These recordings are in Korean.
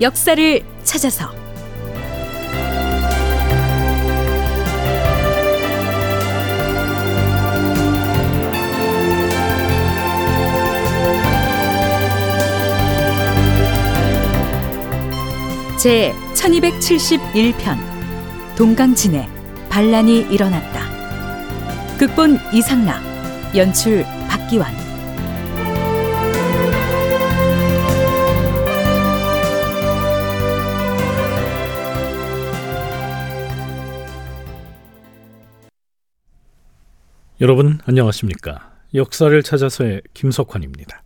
역사를 찾아서 제 1271편 동강진에 반란이 일어났다. 극본 이상락, 연출 박기환. 여러분 안녕하십니까? 역사를 찾아서의 김석환입니다.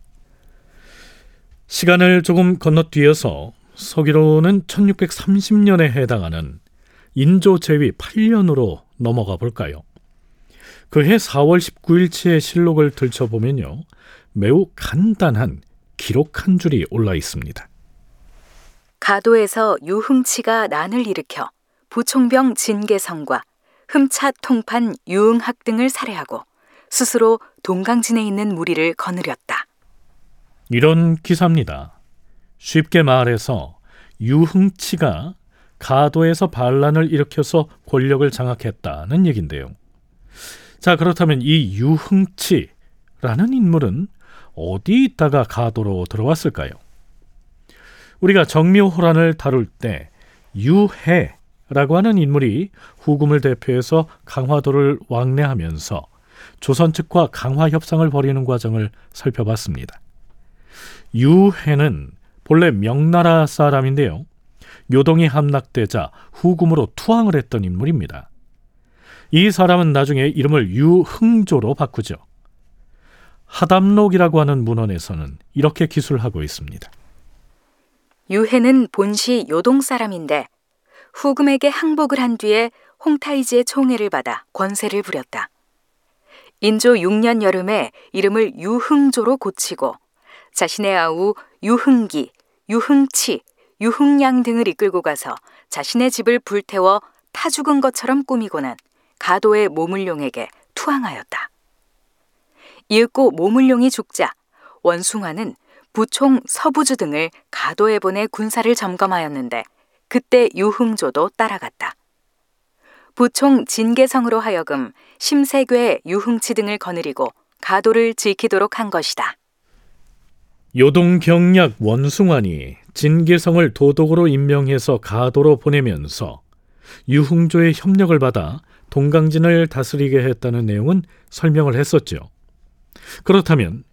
시간을 조금 건너뛰어서 서기로는 1630년에 해당하는 인조 제위 8년으로 넘어가 볼까요? 그해 4월 19일치의 실록을 들춰보면요. 매우 간단한 기록 한 줄이 올라 있습니다. 가도에서 유흥치가 난을 일으켜 부총병 진계성과 흠차 통판 유흥학 등을 살해하고 스스로 동강진에 있는 무리를 거느렸다. 이런 기사입니다. 쉽게 말해서 유흥치가 가도에서 반란을 일으켜서 권력을 장악했다는 얘긴데요. 자, 그렇다면 이 유흥치라는 인물은 어디 있다가 가도로 들어왔을까요? 우리가 정묘호란을 다룰 때 유해 라고 하는 인물이 후금을 대표해서 강화도를 왕래하면서 조선 측과 강화 협상을 벌이는 과정을 살펴봤습니다. 유해는 본래 명나라 사람인데요. 요동이 함락되자 후금으로 투항을 했던 인물입니다. 이 사람은 나중에 이름을 유흥조로 바꾸죠. 하담록이라고 하는 문헌에서는 이렇게 기술하고 있습니다. 유해는 본시 요동 사람인데 후금에게 항복을 한 뒤에 홍타이지의 총애를 받아 권세를 부렸다. 인조 6년 여름에 이름을 유흥조로 고치고 자신의 아우 유흥기, 유흥치, 유흥양 등을 이끌고 가서 자신의 집을 불태워 타 죽은 것처럼 꾸미고는 가도의 모물룡에게 투항하였다. 이윽고 모물룡이 죽자 원숭아는 부총 서부주 등을 가도에 보내 군사를 점검하였는데 그때 유흥조도 따라갔다. 부총 진계성으로 하여금 심세괴 유흥치 등을 거느리고 가도를 지키도록 한 것이다. 요동경략 원숭아니 진계성을 도독으로 임명해서 가도로 보내면서 유흥조의 협력을 받아 동강진을 다스리게 했다는 내용은 설명을 했었죠. 그렇다면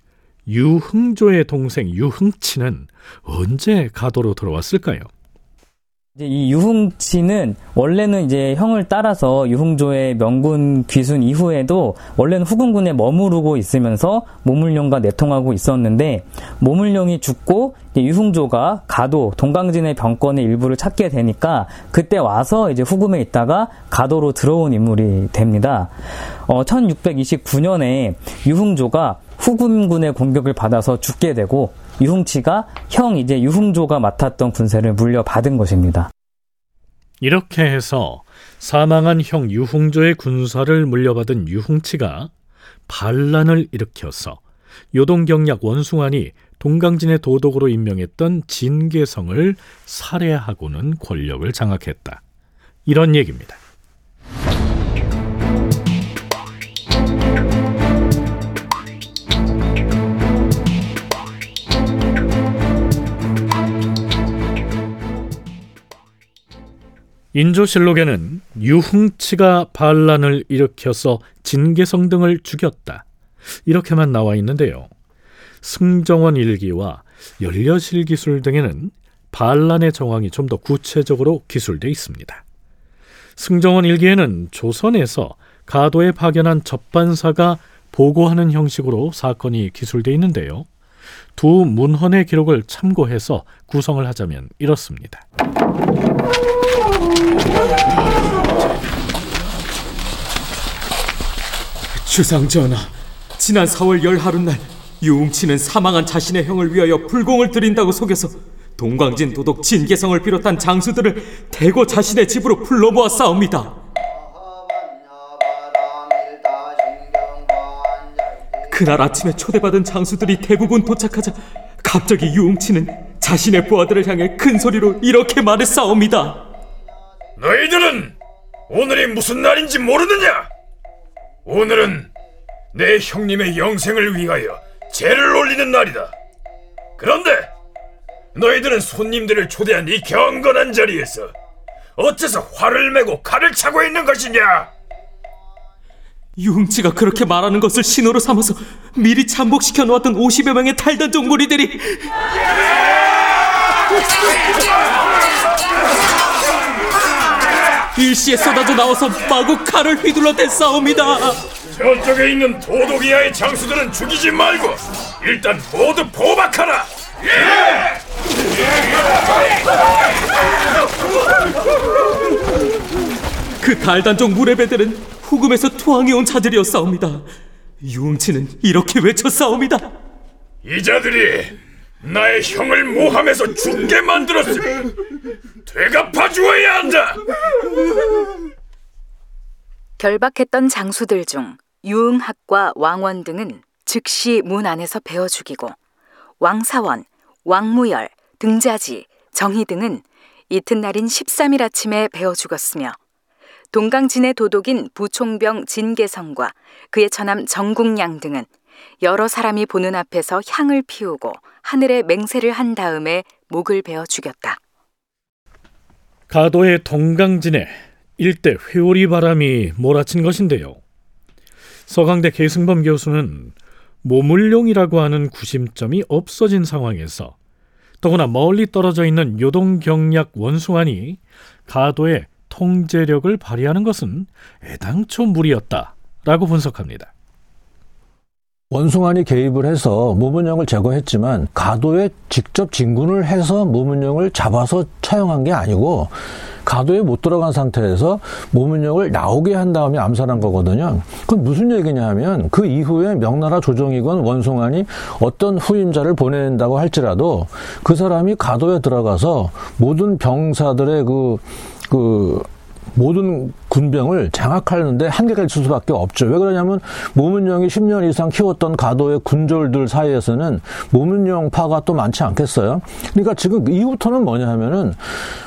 유흥조의 동생 유흥치는 언제 가도로 들어왔을까요? 이제 이 유흥치는 원래는 이제 형을 따라서 유흥조의 명군 귀순 이후에도 원래는 후금군에 머무르고 있으면서 모물룡과 내통하고 있었는데 모물룡이 죽고 유흥조가 가도 동강진의 병권의 일부를 찾게 되니까 그때 와서 이제 후금에 있다가 가도로 들어온 인물이 됩니다. 어, 1629년에 유흥조가 후금군의 공격을 받아서 죽게 되고 유흥치가 형 이제 유흥조가 맡았던 군세를 물려받은 것입니다. 이렇게 해서 사망한 형 유흥조의 군사를 물려받은 유흥치가 반란을 일으켜서 요동경략 원숭아니 동강진의 도독으로 임명했던 진계성을 살해하고는 권력을 장악했다. 이런 얘기입니다. 인조실록에는 유흥치가 반란을 일으켜서 진계성 등을 죽였다. 이렇게만 나와 있는데요. 승정원 일기와 연려실 기술 등에는 반란의 정황이 좀 더 구체적으로 기술되어 있습니다. 승정원 일기에는 조선에서 가도에 파견한 접반사가 보고하는 형식으로 사건이 기술되어 있는데요. 두 문헌의 기록을 참고해서 구성을 하자면 이렇습니다. 주상 전하, 지난 4월 열 하룻날 유웅치는 사망한 자신의 형을 위하여 불공을 드린다고 속여서 동광진 도독 진계성을 비롯한 장수들을 대거 자신의 집으로 불러 모았사옵니다. 그날 아침에 초대받은 장수들이 대부분 도착하자 갑자기 유웅치는 자신의 부하들을 향해 큰 소리로 이렇게 말했사옵니다. 너희들은 오늘이 무슨 날인지 모르느냐? 오늘은 내 형님의 영생을 위하여 제를 올리는 날이다. 그런데 너희들은 손님들을 초대한 이 경건한 자리에서 어째서 활을 메고 칼을 차고 있는 것이냐? 유흥치가 그렇게 말하는 것을 신호로 삼아서 미리 잠복시켜 놓았던 50여 명의 탈단종 무리들이 일시에 쏟아져 나와서 마구 칼을 휘둘러 댔사옵니다. 저쪽에 있는 도독이야의 장수들은 죽이지 말고 일단 모두 포박하라. 그 달단종 무례배들은 후금에서 투항해 온 자들이었사옵니다. 유흥치는 이렇게 외쳤사옵니다. 이 자들이 나의 형을 모함해서 죽게 만들었으니 되갚아 주어야 한다. 결박했던 장수들 중 유응학과 왕원 등은 즉시 문 안에서 베어 죽이고 왕사원, 왕무열, 등자지, 정희 등은 이튿날인 13일 아침에 베어 죽었으며 동강진의 도독인 부총병 진계성과 그의 처남 정국양 등은 여러 사람이 보는 앞에서 향을 피우고 하늘에 맹세를 한 다음에 목을 베어 죽였다. 가도의 동강진에 일대 회오리 바람이 몰아친 것인데요. 서강대 계승범 교수는 모물룡이라고 하는 구심점이 없어진 상황에서 더구나 멀리 떨어져 있는 요동경략 원숭아니 가도의 통제력을 발휘하는 것은 애당초 무리였다라고 분석합니다. 원숭안이 개입을 해서 모문영을 제거했지만 가도에 직접 진군을 해서 모문영을 잡아서 처형한 게 아니고 가도에 못 들어간 상태에서 모문영을 나오게 한 다음에 암살한 거거든요. 그건 무슨 얘기냐 하면 그 이후에 명나라 조정이건 원숭안이 어떤 후임자를 보낸다고 할지라도 그 사람이 가도에 들어가서 모든 병사들의 그, 그, 모든 군병을 장악하는데 한계가 있을 수밖에 없죠. 왜 그러냐면 모문영이 10년 이상 키웠던 가도의 군졸들 사이에서는 모문영파가 또 많지 않겠어요. 그러니까 지금 이후부터는 뭐냐 하면은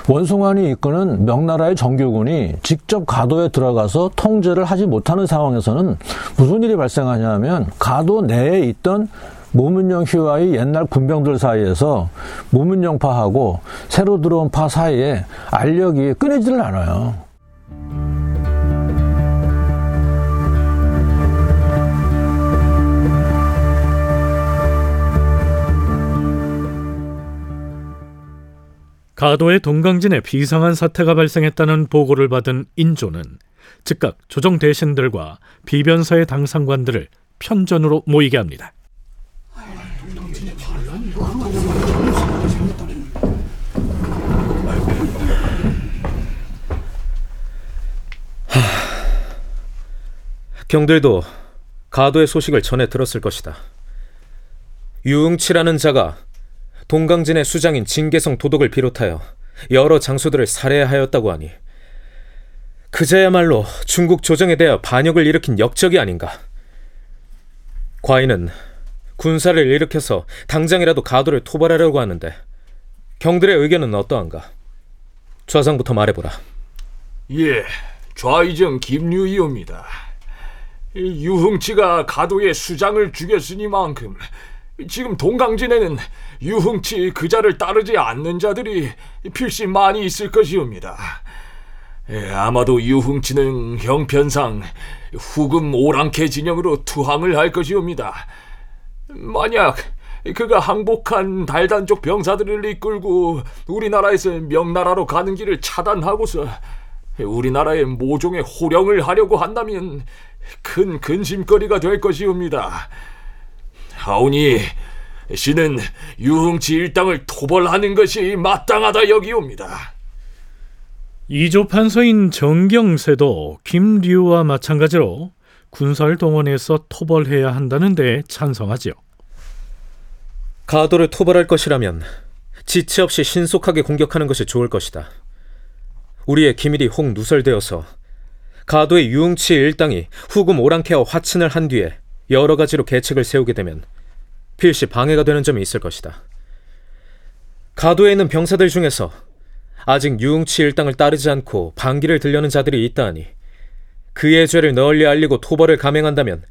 원숭안이 이끄는 명나라의 정규군이 직접 가도에 들어가서 통제를 하지 못하는 상황에서는 무슨 일이 발생하냐면 가도 내에 있던 모문영 휘와의 옛날 군병들 사이에서 모문영 파하고 새로 들어온 파 사이에 알력이 끊이지를 않아요. 가도의 동강진에 비상한 사태가 발생했다는 보고를 받은 인조는 즉각 조정 대신들과 비변사의 당상관들을 편전으로 모이게 합니다. 경들도 가도의 소식을 전해 들었을 것이다. 유응치라는 자가 동강진의 수장인 진계성 도독을 비롯하여 여러 장수들을 살해하였다고 하니 그자야말로 중국 조정에 대하여 반역을 일으킨 역적이 아닌가. 과인은 군사를 일으켜서 당장이라도 가도를 토벌하려고 하는데 경들의 의견은 어떠한가? 좌상부터 말해보라. 예, 좌의정 김유이옵니다. 유흥치가 가도의 수장을 죽였으니만큼 지금 동강진에는 유흥치 그자를 따르지 않는 자들이 필시 많이 있을 것이옵니다. 예, 아마도 유흥치는 형편상 후금 오랑캐 진영으로 투항을 할 것이옵니다. 만약 그가 항복한 달단족 병사들을 이끌고 우리나라에서 명나라로 가는 길을 차단하고서 우리나라의 모종의 호령을 하려고 한다면 큰 근심거리가 될 것이옵니다. 하오니 신은 유흥치 일당을 토벌하는 것이 마땅하다 여기옵니다. 이조 판서인 정경세도 김류와 마찬가지로 군사를 동원해서 토벌해야 한다는 데 찬성하지요. 가도를 토벌할 것이라면 지체 없이 신속하게 공격하는 것이 좋을 것이다. 우리의 기밀이 혹 누설되어서 가도의 유흥치 일당이 후금 오랑캐와 화친을 한 뒤에 여러 가지로 계책을 세우게 되면 필시 방해가 되는 점이 있을 것이다. 가도에 있는 병사들 중에서 아직 유흥치 일당을 따르지 않고 반기를 들려는 자들이 있다 하니 그의 죄를 널리 알리고 토벌을 감행한다면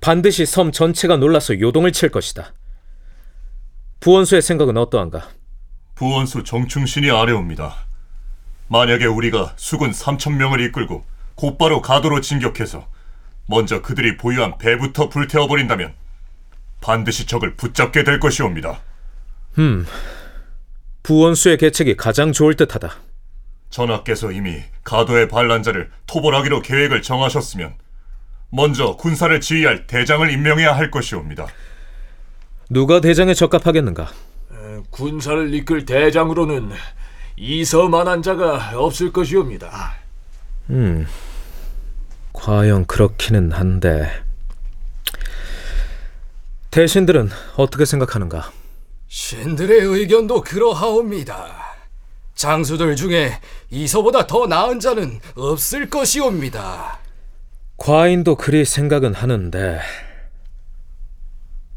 반드시 섬 전체가 놀라서 요동을 칠 것이다. 부원수의 생각은 어떠한가? 부원수 정충신이 아래옵니다. 만약에 우리가 수군 3천 명을 이끌고 곧바로 가도로 진격해서 먼저 그들이 보유한 배부터 불태워 버린다면 반드시 적을 붙잡게 될 것이옵니다. 음, 부원수의 계책이 가장 좋을 듯하다. 전하께서 이미 가도의 반란자를 토벌하기로 계획을 정하셨으면 먼저 군사를 지휘할 대장을 임명해야 할 것이옵니다. 누가 대장에 적합하겠는가? 군사를 이끌 대장으로는 이서만한 자가 없을 것이옵니다. 음, 과연 그렇기는 한데 대신들은 어떻게 생각하는가? 신들의 의견도 그러하옵니다. 장수들 중에 이서보다 더 나은 자는 없을 것이옵니다. 과인도 그리 생각은 하는데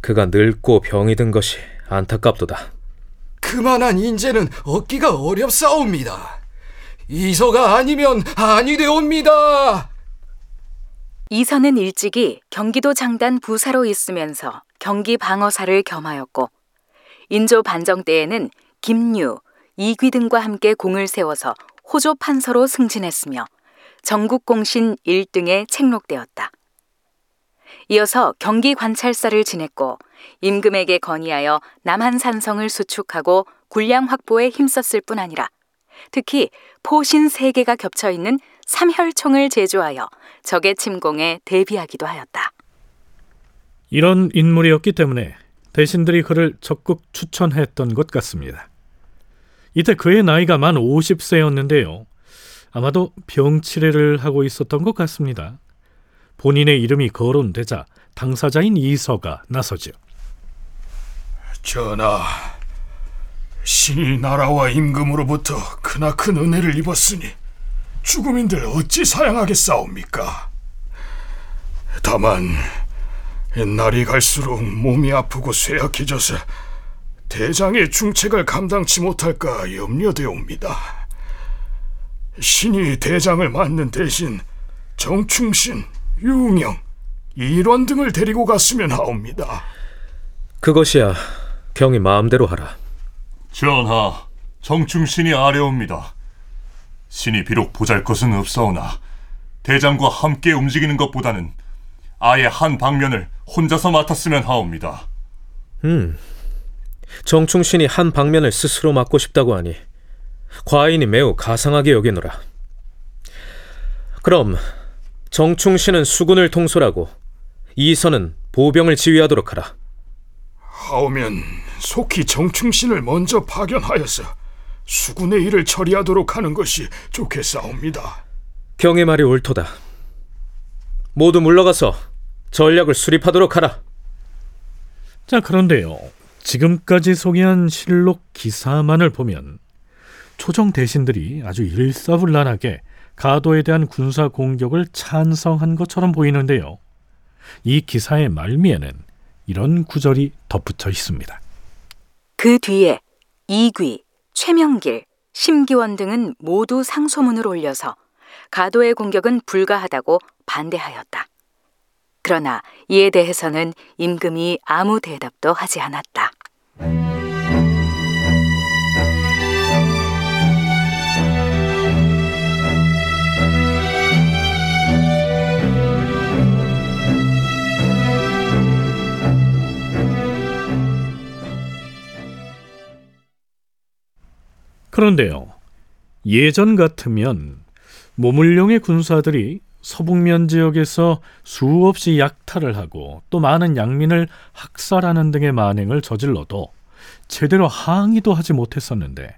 그가 늙고 병이 든 것이 안타깝도다. 그만한 인재는 얻기가 어렵사옵니다. 이서가 아니면 아니 되옵니다. 이서는 일찍이 경기도 장단 부사로 있으면서 경기 방어사를 겸하였고 인조 반정 때에는 김유, 이귀 등과 함께 공을 세워서 호조 판서로 승진했으며 전국 공신 1등에 책록되었다. 이어서 경기 관찰사를 지냈고 임금에게 건의하여 남한산성을 수축하고 군량 확보에 힘썼을 뿐 아니라 특히 포신 세 개가 겹쳐 있는 삼혈총을 제조하여 적의 침공에 대비하기도 하였다. 이런 인물이었기 때문에 대신들이 그를 적극 추천했던 것 같습니다. 이때 그의 나이가 만 50세였는데요. 아마도 병치레를 하고 있었던 것 같습니다. 본인의 이름이 거론되자 당사자인 이서가 나서죠. 전하, 신이 나라와 임금으로부터 크나큰 은혜를 입었으니 죽음인들 어찌 사양하겠사옵니까? 다만 날이 갈수록 몸이 아프고 쇠약해져서 대장의 중책을 감당치 못할까 염려되옵니다. 신이 대장을 맡는 대신 정충신, 유웅영, 일원 등을 데리고 갔으면 하옵니다. 그것이야 경이 마음대로 하라. 전하, 정충신이 아래옵니다. 신이 비록 보잘 것은 없사오나 대장과 함께 움직이는 것보다는 아예 한 방면을 혼자서 맡았으면 하옵니다. 음, 정충신이 한 방면을 스스로 맡고 싶다고 하니 과인이 매우 가상하게 여기노라. 그럼 정충신은 수군을 통솔하고 이선은 보병을 지휘하도록 하라. 하오면 속히 정충신을 먼저 파견하여서 수군의 일을 처리하도록 하는 것이 좋겠사옵니다. 경의 말이 옳도다. 모두 물러가서 전략을 수립하도록 하라. 자, 그런데요. 지금까지 소개한 실록 기사만을 보면 초정 대신들이 아주 일사불란하게 가도에 대한 군사 공격을 찬성한 것처럼 보이는데요. 이 기사의 말미에는 이런 구절이 덧붙여 있습니다. 그 뒤에 이귀, 최명길, 심기원 등은 모두 상소문을 올려서 가도의 공격은 불가하다고 반대하였다. 그러나 이에 대해서는 임금이 아무 대답도 하지 않았다. 그런데요. 예전 같으면 모물룡의 군사들이 서북면 지역에서 수없이 약탈을 하고 또 많은 양민을 학살하는 등의 만행을 저질러도 제대로 항의도 하지 못했었는데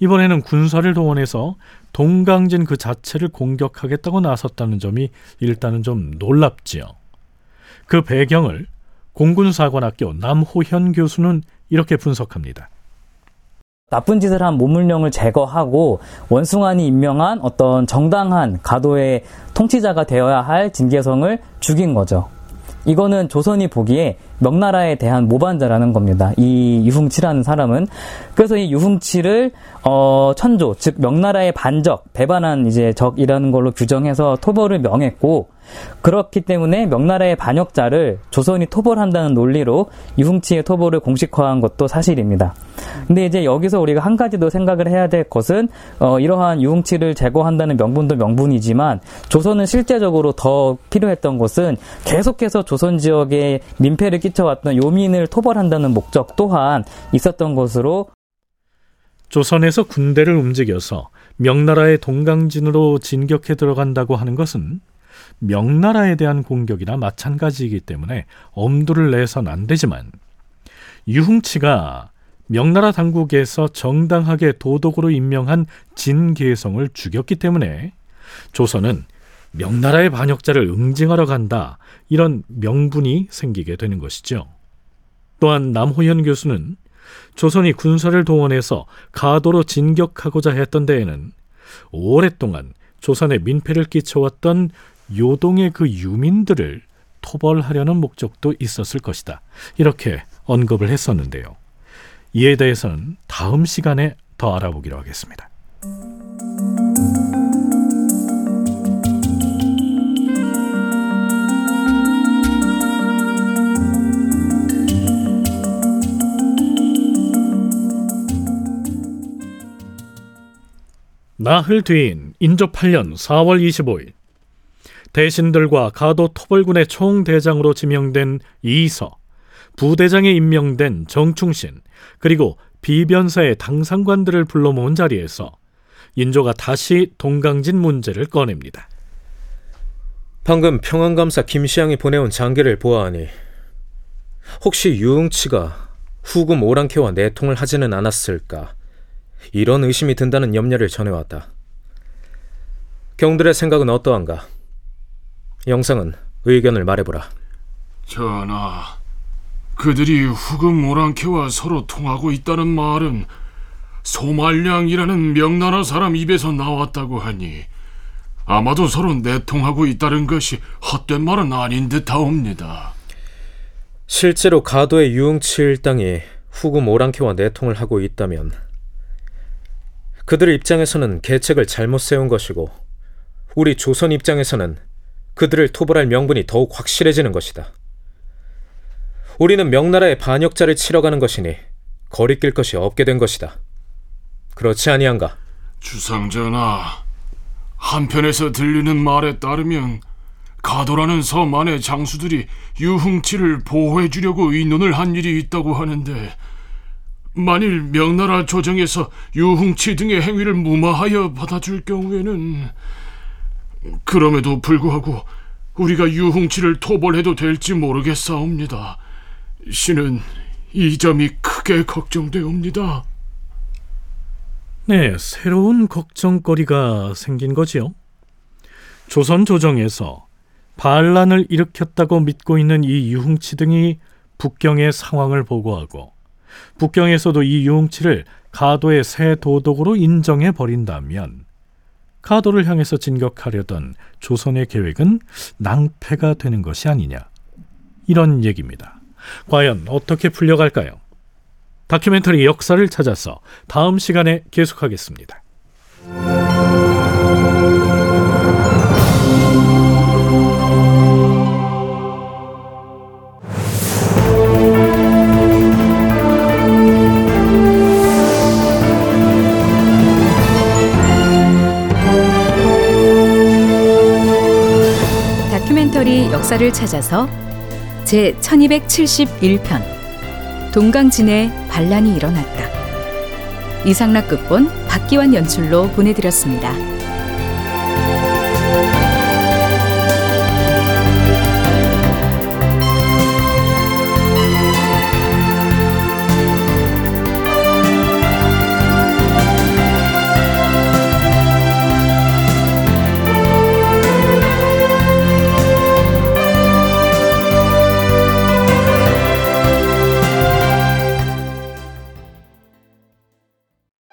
이번에는 군사를 동원해서 동강진 그 자체를 공격하겠다고 나섰다는 점이 일단은 좀 놀랍지요. 그 배경을 공군사관학교 남호현 교수는 이렇게 분석합니다. 나쁜 짓을 한 모물령을 제거하고 원숭안이 임명한 어떤 정당한 가도의 통치자가 되어야 할 진계성을 죽인 거죠. 이거는 조선이 보기에 명나라에 대한 모반자라는 겁니다. 이 유흥치라는 사람은 그래서 이 유흥치를 어, 천조 즉 명나라의 반적 배반한 이제 적이라는 걸로 규정해서 토벌을 명했고 그렇기 때문에 명나라의 반역자를 조선이 토벌한다는 논리로 유흥치의 토벌을 공식화한 것도 사실입니다. 근데 이제 여기서 우리가 한 가지 더 생각을 해야 될 것은 어, 이러한 유흥치를 제거한다는 명분도 명분이지만 조선은 실제적으로 더 필요했던 것은 계속해서 조선 지역에 민폐를 끼쳐왔던 요민을 토벌한다는 목적 또한 있었던 것으로 조선에서 군대를 움직여서 명나라의 동강진으로 진격해 들어간다고 하는 것은 명나라에 대한 공격이나 마찬가지이기 때문에 엄두를 내선 안 되지만 유흥치가 명나라 당국에서 정당하게 도독으로 임명한 진계성을 죽였기 때문에 조선은 명나라의 반역자를 응징하러 간다 이런 명분이 생기게 되는 것이죠. 또한 남호현 교수는 조선이 군사를 동원해서 가도로 진격하고자 했던 데에는 오랫동안 조선에 민폐를 끼쳐왔던 요동의 그 유민들을 토벌하려는 목적도 있었을 것이다. 이렇게 언급을 했었는데요. 이에 대해서는 다음 시간에 더 알아보기로 하겠습니다. 나흘 뒤인 인조 8년 4월 25일 대신들과 가도 토벌군의 총대장으로 지명된 이서, 부대장에 임명된 정충신, 그리고 비변사의 당상관들을 불러 모은 자리에서 인조가 다시 동강진 문제를 꺼냅니다. 방금 평안감사 김시양이 보내온 장계를 보아하니 혹시 유흥치가 후금 오랑캐와 내통을 하지는 않았을까 이런 의심이 든다는 염려를 전해왔다. 경들의 생각은 어떠한가? 영상은 의견을 말해보라. 전하, 그들이 후금 오랑캐와 서로 통하고 있다는 말은 소말량이라는 명나라 사람 입에서 나왔다고 하니 아마도 서로 내통하고 있다는 것이 헛된 말은 아닌 듯하옵니다. 실제로 가도의 유흥치 일당이 후금 오랑캐와 내통을 하고 있다면 그들 입장에서는 계책을 잘못 세운 것이고 우리 조선 입장에서는 그들을 토벌할 명분이 더욱 확실해지는 것이다. 우리는 명나라의 반역자를 치러 가는 것이니 거리낄 것이 없게 된 것이다. 그렇지 아니한가? 주상전하, 한편에서 들리는 말에 따르면 가도라는 섬 안의 장수들이 유흥치를 보호해 주려고 의논을 한 일이 있다고 하는데 만일 명나라 조정에서 유흥치 등의 행위를 무마하여 받아줄 경우에는 그럼에도 불구하고 우리가 유흥치를 토벌해도 될지 모르겠사옵니다. 신은 이 점이 크게 걱정되옵니다. 네, 새로운 걱정거리가 생긴 거지요. 조선 조정에서 반란을 일으켰다고 믿고 있는 이 유흥치 등이 북경의 상황을 보고하고 북경에서도 이 유흥치를 가도의 새 도독으로 인정해 버린다면 가도를 향해서 진격하려던 조선의 계획은 낭패가 되는 것이 아니냐. 이런 얘기입니다. 과연 어떻게 풀려갈까요? 다큐멘터리 역사를 찾아서 다음 시간에 계속하겠습니다. 역사를 찾아서 제 1271편 동강진에 반란이 일어났다. 이상락 극본 박기환 연출로 보내드렸습니다.